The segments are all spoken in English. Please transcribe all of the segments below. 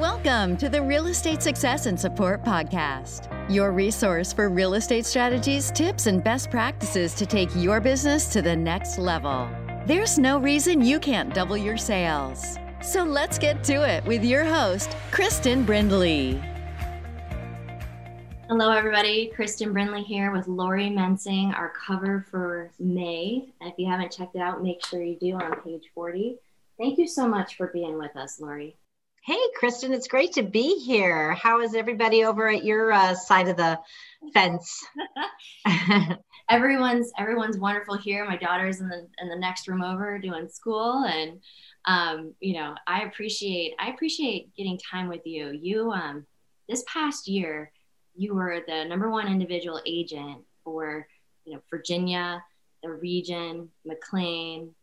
Welcome to the Real Estate Success and Support Podcast, your resource for real estate strategies, tips, and best practices to take your business to the next level. There's no reason you can't double your sales. So let's get to it with your host, Kristen Brindley. Hello, everybody. Kristen Brindley here with Lori Mensing, our cover for May. If you haven't checked it out, make sure you do on page 40. Thank you so much for being with us, Lori. Hey, Kristen, it's great to be here. How is everybody over at your uh, side of the fence? everyone's everyone's wonderful here. My daughter's in the in the next room over doing school, and um, you know, I appreciate I appreciate getting time with you. You um, this past year, you were the number one individual agent for you know Virginia, the region, McLean,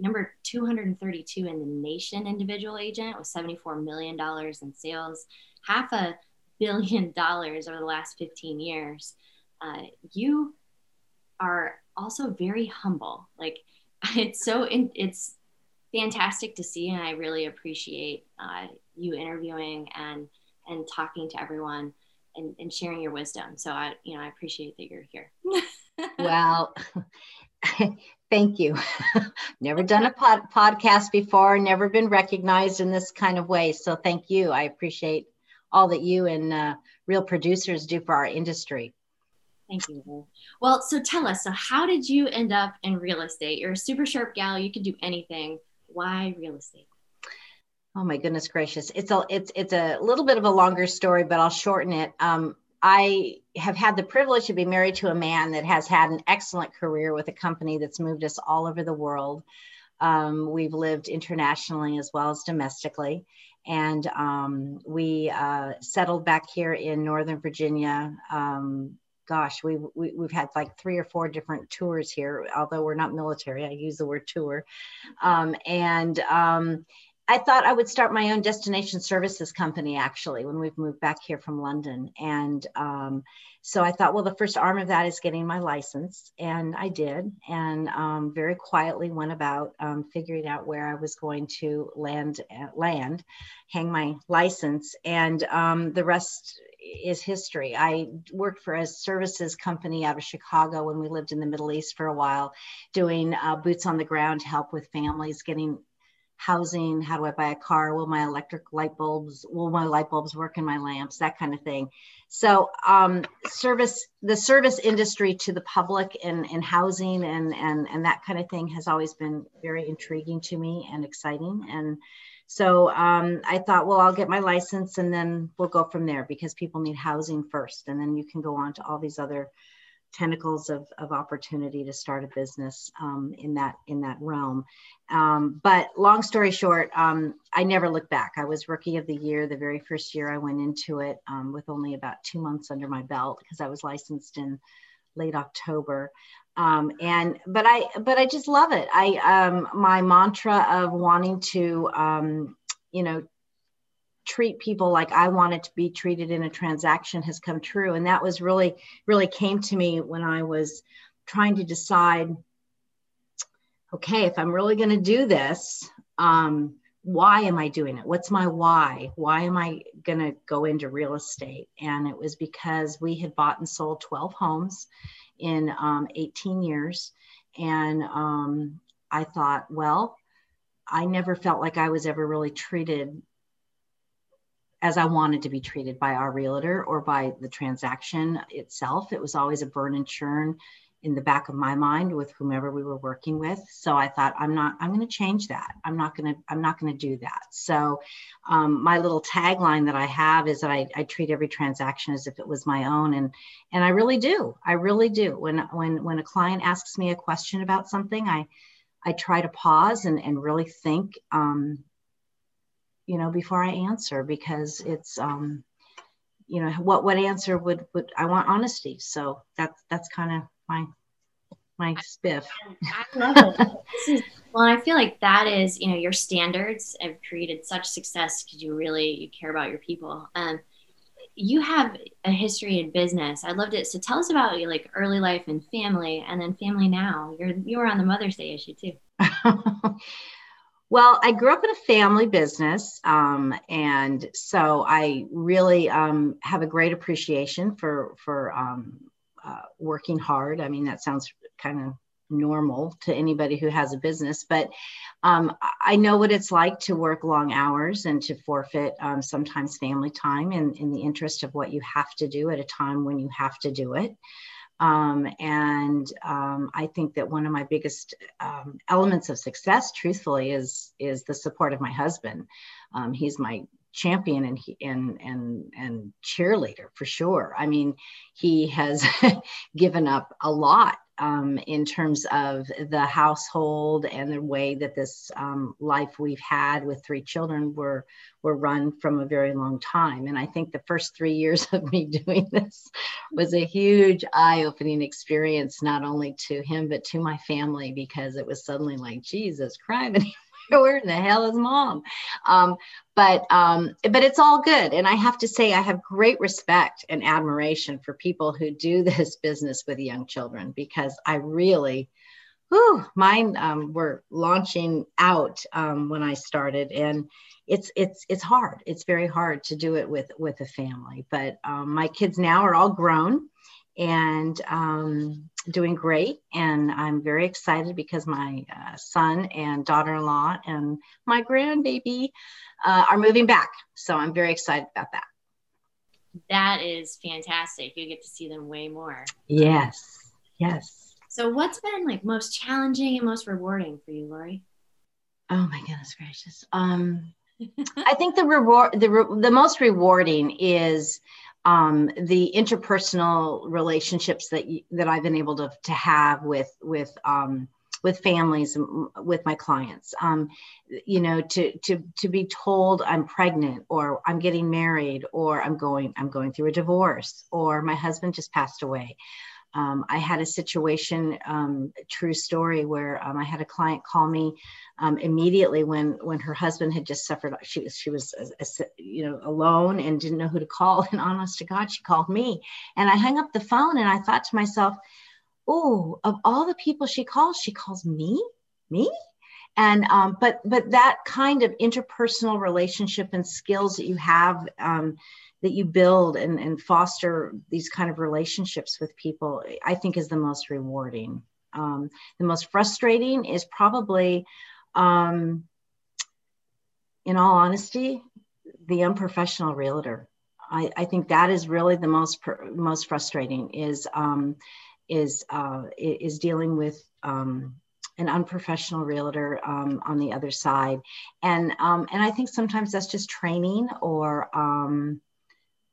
number 232 in the nation individual agent with $74 million in sales, half a billion dollars over the last 15 years. Uh, you are also very humble. Like it's so, in, it's fantastic to see. And I really appreciate uh, you interviewing and, and talking to everyone and, and sharing your wisdom. So I, you know, I appreciate that you're here. well, thank you. never done a pod- podcast before, never been recognized in this kind of way. So thank you. I appreciate all that you and uh, real producers do for our industry. Thank you. Well, so tell us, so how did you end up in real estate? You're a super sharp gal, you can do anything. Why real estate? Oh my goodness gracious. It's a it's it's a little bit of a longer story, but I'll shorten it. Um, I have had the privilege to be married to a man that has had an excellent career with a company that's moved us all over the world. Um, we've lived internationally as well as domestically. And um, we uh, settled back here in Northern Virginia. Um, gosh, we, we, have had like three or four different tours here, although we're not military. I use the word tour. Um, and um, I thought I would start my own destination services company actually when we've moved back here from London. And um, so I thought, well, the first arm of that is getting my license. And I did. And um, very quietly went about um, figuring out where I was going to land, uh, land hang my license. And um, the rest is history. I worked for a services company out of Chicago when we lived in the Middle East for a while, doing uh, boots on the ground help with families getting housing how do i buy a car? Will my electric light bulbs will my light bulbs work in my lamps? That kind of thing. So um, service the service industry to the public and, and housing and, and and that kind of thing has always been very intriguing to me and exciting. And so um, i thought well i'll get my license and then we'll go from there because people need housing first and then you can go on to all these other tentacles of, of opportunity to start a business um, in that in that realm. Um, but long story short, um, I never looked back. I was rookie of the year the very first year I went into it um, with only about two months under my belt because I was licensed in late October. Um, and but I but I just love it. I um, my mantra of wanting to you know treat people like I wanted to be treated in a transaction has come true. And that was really, really came to me when I was trying to decide okay, if I'm really going to do this, um, why am I doing it? What's my why? Why am I going to go into real estate? And it was because we had bought and sold 12 homes in um, 18 years. And um, I thought, well, I never felt like I was ever really treated as I wanted to be treated by our realtor or by the transaction itself. It was always a burn and churn in the back of my mind with whomever we were working with. So I thought, I'm not, I'm going to change that. I'm not going to, I'm not going to do that. So um, my little tagline that I have is that I, I treat every transaction as if it was my own. And, and I really do. I really do. When, when, when a client asks me a question about something, I, I try to pause and, and really think, um, you know before i answer because it's um you know what what answer would would i want honesty. So that's that's kind of my my spiff. I love it is, well i feel like that is you know your standards have created such success because you really you care about your people. Um you have a history in business. I loved it. So tell us about your like early life and family and then family now. You're you were on the mother's day issue too Well, I grew up in a family business, um, and so I really um, have a great appreciation for for um, uh, working hard. I mean, that sounds kind of normal to anybody who has a business, but um, I know what it's like to work long hours and to forfeit um, sometimes family time in, in the interest of what you have to do at a time when you have to do it. Um, and um, I think that one of my biggest um, elements of success, truthfully, is is the support of my husband. Um, he's my champion and he, and and and cheerleader for sure. I mean, he has given up a lot um, in terms of the household and the way that this um, life we've had with three children were were run from a very long time. And I think the first three years of me doing this was a huge eye-opening experience, not only to him but to my family, because it was suddenly like Jesus Christ. where in the hell is mom? Um, but um, but it's all good. And I have to say, I have great respect and admiration for people who do this business with young children because I really, whew, mine um, were launching out um, when I started, and it's it's it's hard. It's very hard to do it with with a family. But um, my kids now are all grown and um, doing great. And I'm very excited because my uh, son and daughter in law and my grandbaby uh, are moving back. So I'm very excited about that. That is fantastic. You get to see them way more. Yes. Yes. So, what's been like most challenging and most rewarding for you, Lori? Oh my goodness gracious. Um, I think the reward, the re- the most rewarding is um, the interpersonal relationships that that I've been able to to have with with um, with families with my clients. Um, you know to to to be told i'm pregnant or i'm getting married or i'm going i'm going through a divorce or my husband just passed away um, I had a situation, um, true story, where um, I had a client call me um, immediately when when her husband had just suffered. She was she was a, a, you know alone and didn't know who to call. And honest to God, she called me, and I hung up the phone and I thought to myself, "Oh, of all the people she calls, she calls me, me." and um, but but that kind of interpersonal relationship and skills that you have um, that you build and, and foster these kind of relationships with people, I think is the most rewarding. Um, the most frustrating is probably, um, in all honesty, the unprofessional realtor. I, I, think that is really the most most frustrating is um, is uh, is dealing with um, an unprofessional realtor um, on the other side, and um, and I think sometimes that's just training or um,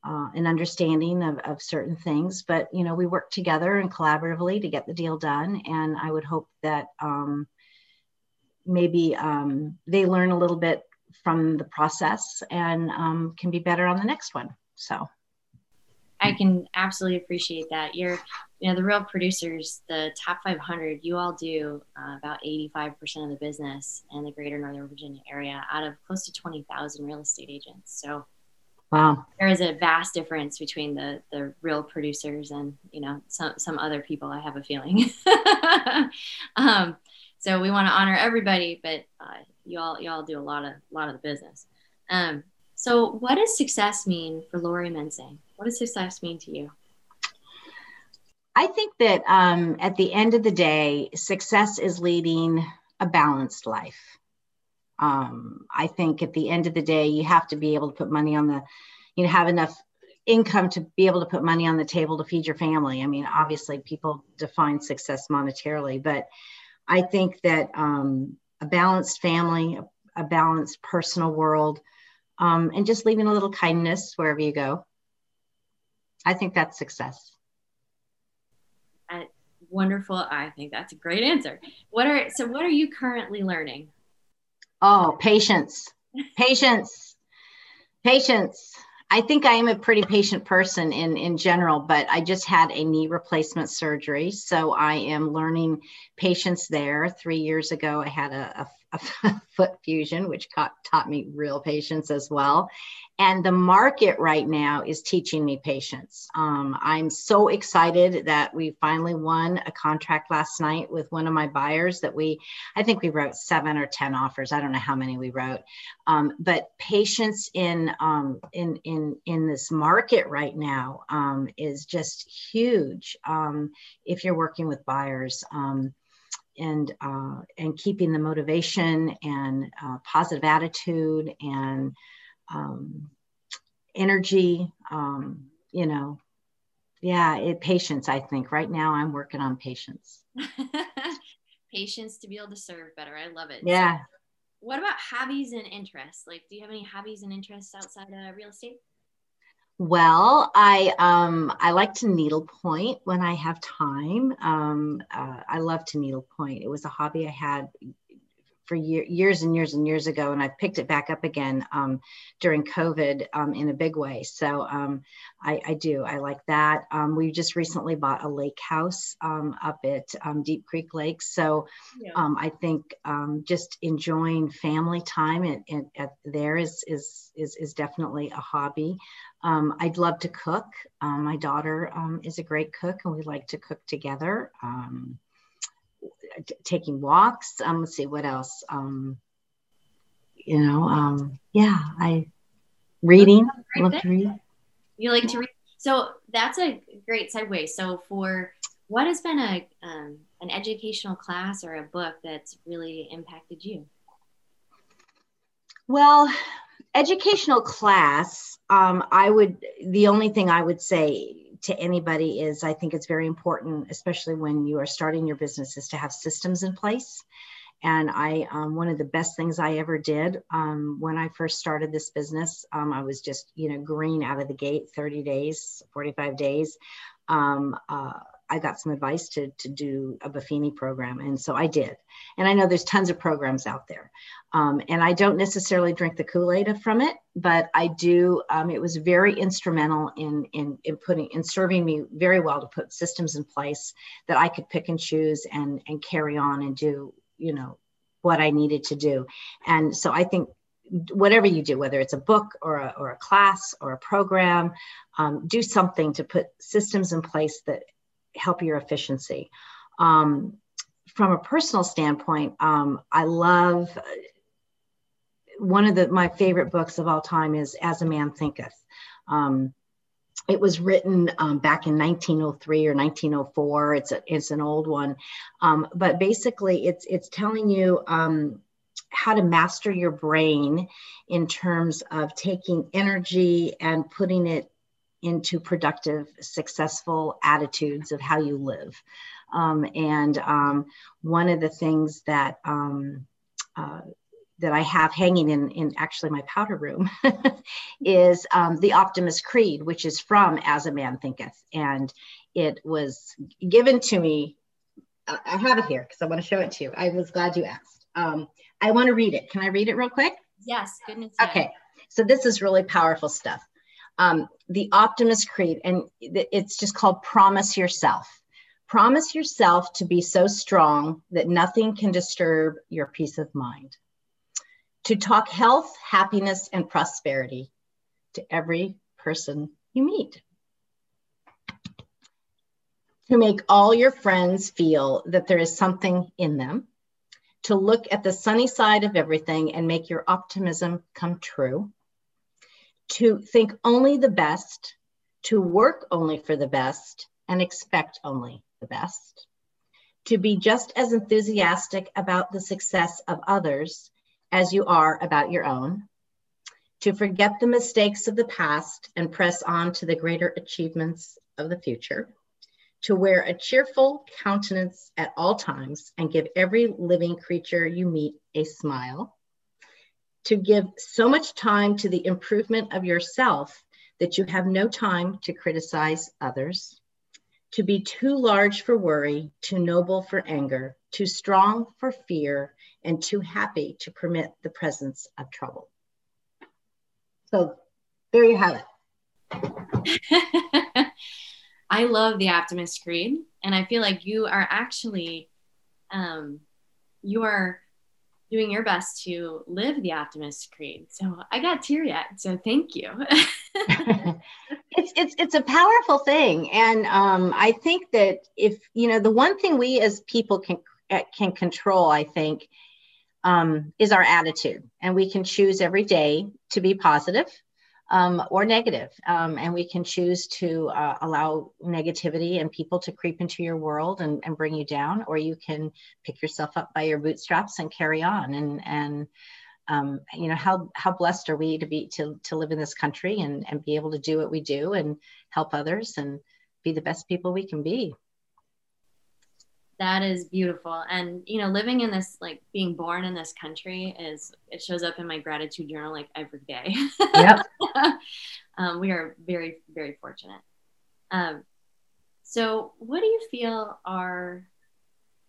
uh, an understanding of, of certain things. But you know, we work together and collaboratively to get the deal done. And I would hope that um, maybe um, they learn a little bit from the process and um, can be better on the next one. So. I can absolutely appreciate that. You're, you know, the real producers, the top 500, you all do uh, about 85% of the business in the greater Northern Virginia area out of close to 20,000 real estate agents. So Wow. There is a vast difference between the the real producers and you know some some other people. I have a feeling. um, so we want to honor everybody, but uh, you all you all do a lot of lot of the business. Um, so what does success mean for Lori Mensing? What does success mean to you? I think that um, at the end of the day, success is leading a balanced life um, I think at the end of the day, you have to be able to put money on the, you know, have enough income to be able to put money on the table to feed your family. I mean, obviously, people define success monetarily, but I think that um, a balanced family, a, balanced personal world, um, and just leaving a little kindness wherever you go. I think that's success. Uh, wonderful. I think that's a great answer. What are so? What are you currently learning? Oh, patience, patience, patience. I think I am a pretty patient person in, in general, but I just had a knee replacement surgery. So I am learning patience there. Three years ago, I had a, foot fusion, which taught me real patience as well. And the market right now is teaching me patience. Um, I'm so excited that we finally won a contract last night with one of my buyers that we, I think we wrote seven or 10 offers. I don't know how many we wrote. Um, but patience in, um, in, in, in this market right now um, is just huge um, if you're working with buyers. Um, and uh, and keeping the motivation and uh, positive attitude and um, energy um, you know. Yeah it patience i think. Right now i'm working on patience. Patience to be able to serve better. I love it. Yeah. so what about hobbies and interests? Like do you have any hobbies and interests outside of real estate well, I um, I like to needlepoint when I have time. Um, uh, I love to needlepoint. It was a hobby I had for year, years and years and years ago, and I've picked it back up again um, during COVID um, in a big way. So um, I, I, do. I like that. Um, we just recently bought a lake house um, up at um, Deep Creek Lake. So yeah. I think just enjoying family time at, at, at, there is, is, is, is definitely a hobby. I'd love to cook. my daughter is a great cook, and we like to cook together taking walks. Um, let's see what else. Um, you know, um, yeah, I reading. Love to read. You like to read. So that's a great segue. So for what has been a um, an educational class or a book that's really impacted you? Well, educational class, um, I would the only thing I would say to anybody is I think it's very important, especially when you are starting your business, is to have systems in place. And I, um, one of the best things I ever did um, when I first started this business, um, I was just, you know, green out of the gate, 30 days, 45 days. Um, uh, I got some advice to, to do a Buffini program. And so I did. And I know there's tons of programs out there. Um, and I don't necessarily drink the Kool-Aid from it, but I do. Um, it was very instrumental in, in, in putting, in serving me very well to put systems in place that I could pick and choose and, and carry on and do, you know, what I needed to do. And so I think whatever you do, whether it's a book or a, or a class or a program, um, do something to put systems in place that help your efficiency. Um, from a personal standpoint, um, I love one of the my favorite books of all time is As a Man Thinketh. Um, it was written um, back in 1903 or 1904. It's a, it's an old one, um, but basically it's it's telling you um, how to master your brain in terms of taking energy and putting it into productive, successful attitudes of how you live. Um, and um, one of the things that um, uh, that I have hanging in, in actually my powder room is um, the Optimist Creed, which is from As a Man Thinketh. And it was given to me. I have it here because I want to show it to you. I was glad you asked. Um, I want to read it. Can I read it real quick? Yes, goodness. Okay. So this is really powerful stuff um, the Optimist Creed, and it's just called Promise Yourself. Promise yourself to be so strong that nothing can disturb your peace of mind. To talk health, happiness, and prosperity to every person you meet. To make all your friends feel that there is something in them. To look at the sunny side of everything and make your optimism come true to think only the best, to work only for the best, and expect only the best, to be just as enthusiastic about the success of others as you are about your own, to forget the mistakes of the past and press on to the greater achievements of the future, to wear a cheerful countenance at all times and give every living creature you meet a smile to give so much time to the improvement of yourself that you have no time to criticize others, to be too large for worry, too noble for anger, too strong for fear, and too happy to permit the presence of trouble. So there you have it. I love the Optimist Creed, and I feel like you are actually, um, you are doing your best to live the optimist creed. So I got teary eyed. So thank you. it's it's it's a powerful thing, and um, I think that if you know the one thing we as people can uh, can control, I think, um, is our attitude, and we can choose every day to be positive um, or negative. Um, and we can choose to uh, allow negativity and people to creep into your world and, and bring you down, or you can pick yourself up by your bootstraps and carry on. And, and um, you know, how, how blessed are we to be, to, to live in this country and, and be able to do what we do and help others and be the best people we can be that is beautiful. And you know living in this like being born in this country is it shows up in my gratitude journal like every day. Yep. um, we are very very fortunate. Um, so what do you feel are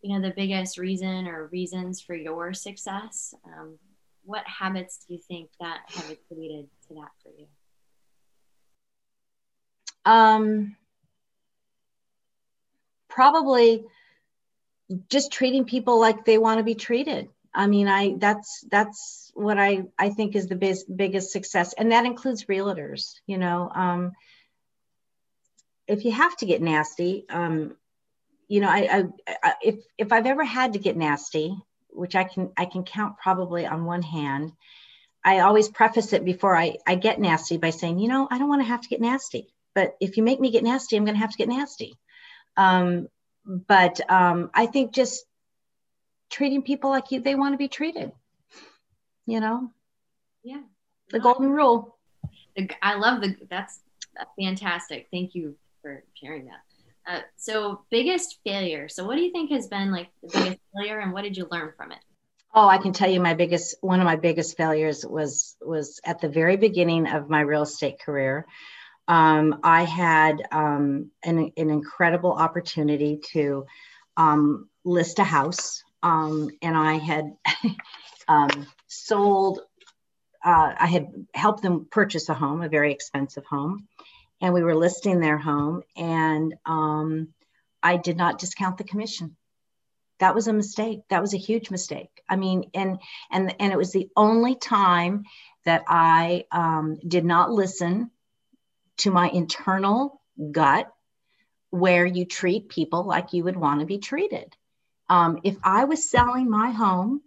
you know the biggest reason or reasons for your success? Um, what habits do you think that have attributed to that for you? Um probably just treating people like they want to be treated. I mean i that's that's what i i think is the biz, biggest success. And that includes realtors you know um, if you have to get nasty um, you know I, I, I if if i've ever had to get nasty which i can i can count probably on one hand i always preface it before i i get nasty by saying you know i don't want to have to get nasty but if you make me get nasty i'm going to have to get nasty. Um, but um, I think just treating people like you, they want to be treated. You know. Yeah. The golden rule. I love the. That's fantastic. Thank you for sharing that. Uh, so, biggest failure. So, what do you think has been like the biggest failure, and what did you learn from it? Oh, I can tell you my biggest one of my biggest failures was was at the very beginning of my real estate career um, I had um, an, an, incredible opportunity to um, list a house, um, and I had um, sold. Uh, I had helped them purchase a home, a very expensive home, and we were listing their home, and um, I did not discount the commission. That was a mistake. That was a huge mistake. I mean, and and and it was the only time that I did not listen to my internal gut where you treat people like you would want to be treated. Um, if I was selling my home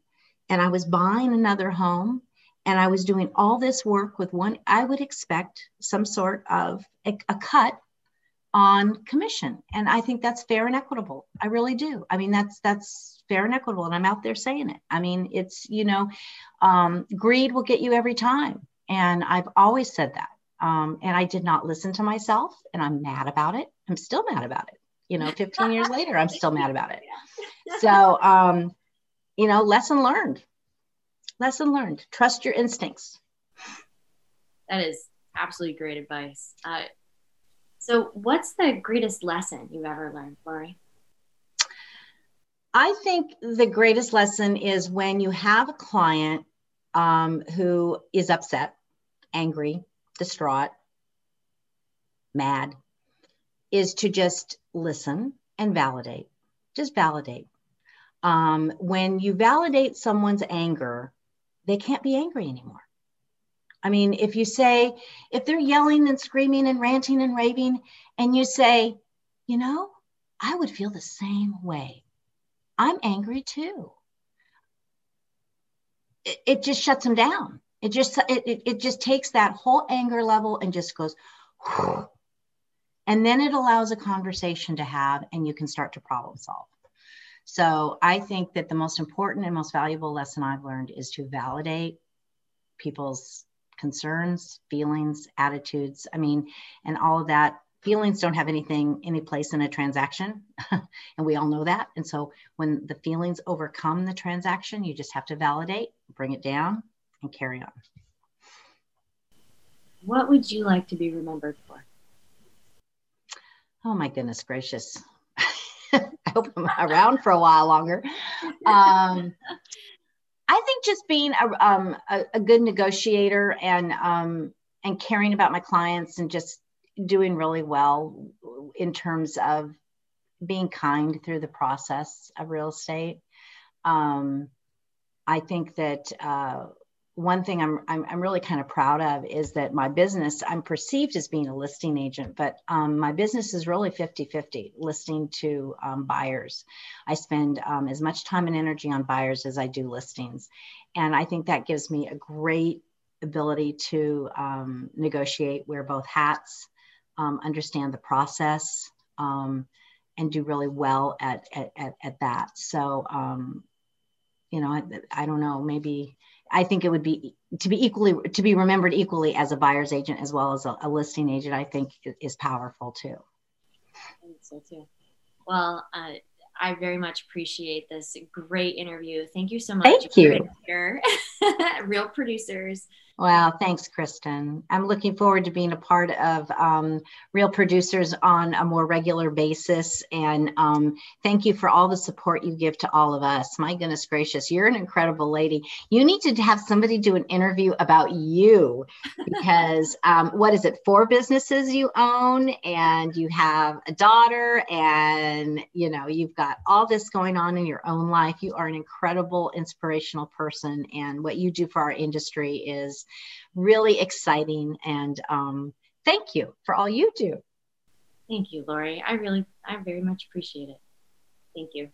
and I was buying another home and I was doing all this work with one, I would expect some sort of a, a cut on commission. And I think that's fair and equitable. I really do. I mean, that's that's fair and equitable. And I'm out there saying it. I mean, it's, you know, um, greed will get you every time. And I've always said that. Um, and I did not listen to myself, and I'm mad about it. I'm still mad about it. You know, 15 years later, I'm still mad about it. So, um, you know, lesson learned. Lesson learned. Trust your instincts. That is absolutely great advice. Uh, so, what's the greatest lesson you've ever learned, Lori? I think the greatest lesson is when you have a client um, who is upset, angry, distraught, mad, is to just listen and validate. Just validate. Um, when you validate someone's anger, they can't be angry anymore. I mean, if you say, if they're yelling and screaming and ranting and raving, and you say, you know, I would feel the same way. I'm angry too. It, it just shuts them down. It just it, it, just takes that whole anger level and just goes and then it allows a conversation to have and you can start to problem solve. So I think that the most important and most valuable lesson I've learned is to validate people's concerns, feelings, attitudes. I mean, and all of that. Feelings don't have anything, any place in a transaction. and we all know that. And so when the feelings overcome the transaction, you just have to validate, bring it down, and carry on. What would you like to be remembered for? Oh my goodness gracious. I hope I'm around for a while longer. Um, I think just being a, um, a, a, good negotiator and um, and caring about my clients and just doing really well in terms of being kind through the process of real estate. Um, I think that uh, one thing I'm, I'm, I'm really kind of proud of is that my business I'm perceived as being a listing agent, but um, my business is really 50-50 listing to um, buyers. I spend um, as much time and energy on buyers as I do listings, and I think that gives me a great ability to um, negotiate, wear both hats, um, understand the process, um, and do really well at at, at, at that. So you know, I, I don't know, maybe I think it would be to be equally to be remembered equally as a buyer's agent as well as a, a listing agent. I think is powerful too. I think so too. Well, uh, I very much appreciate this great interview. Thank you so much. Thank you. Real producers Wow, thanks, Kristen. I'm looking forward to being a part of um, Real Producers on a more regular basis. And um, thank you for all the support you give to all of us. My goodness gracious, you're an incredible lady. You need to have somebody do an interview about you because um, what is it, four businesses you own, and you have a daughter, and you know, you've got all this going on in your own life. You are an incredible, inspirational person. And what you do for our industry is really exciting. And um, thank you for all you do. Thank you, Lori. I really, I very much appreciate it. Thank you.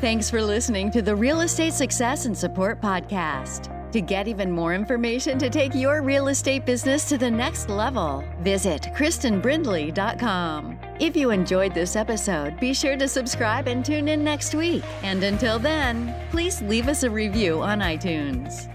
Thanks for listening to the Real Estate Success and Support Podcast. To get even more information to take your real estate business to the next level, visit KristenBrindley.com. If you enjoyed this episode, be sure to subscribe and tune in next week. And until then, please leave us a review on iTunes.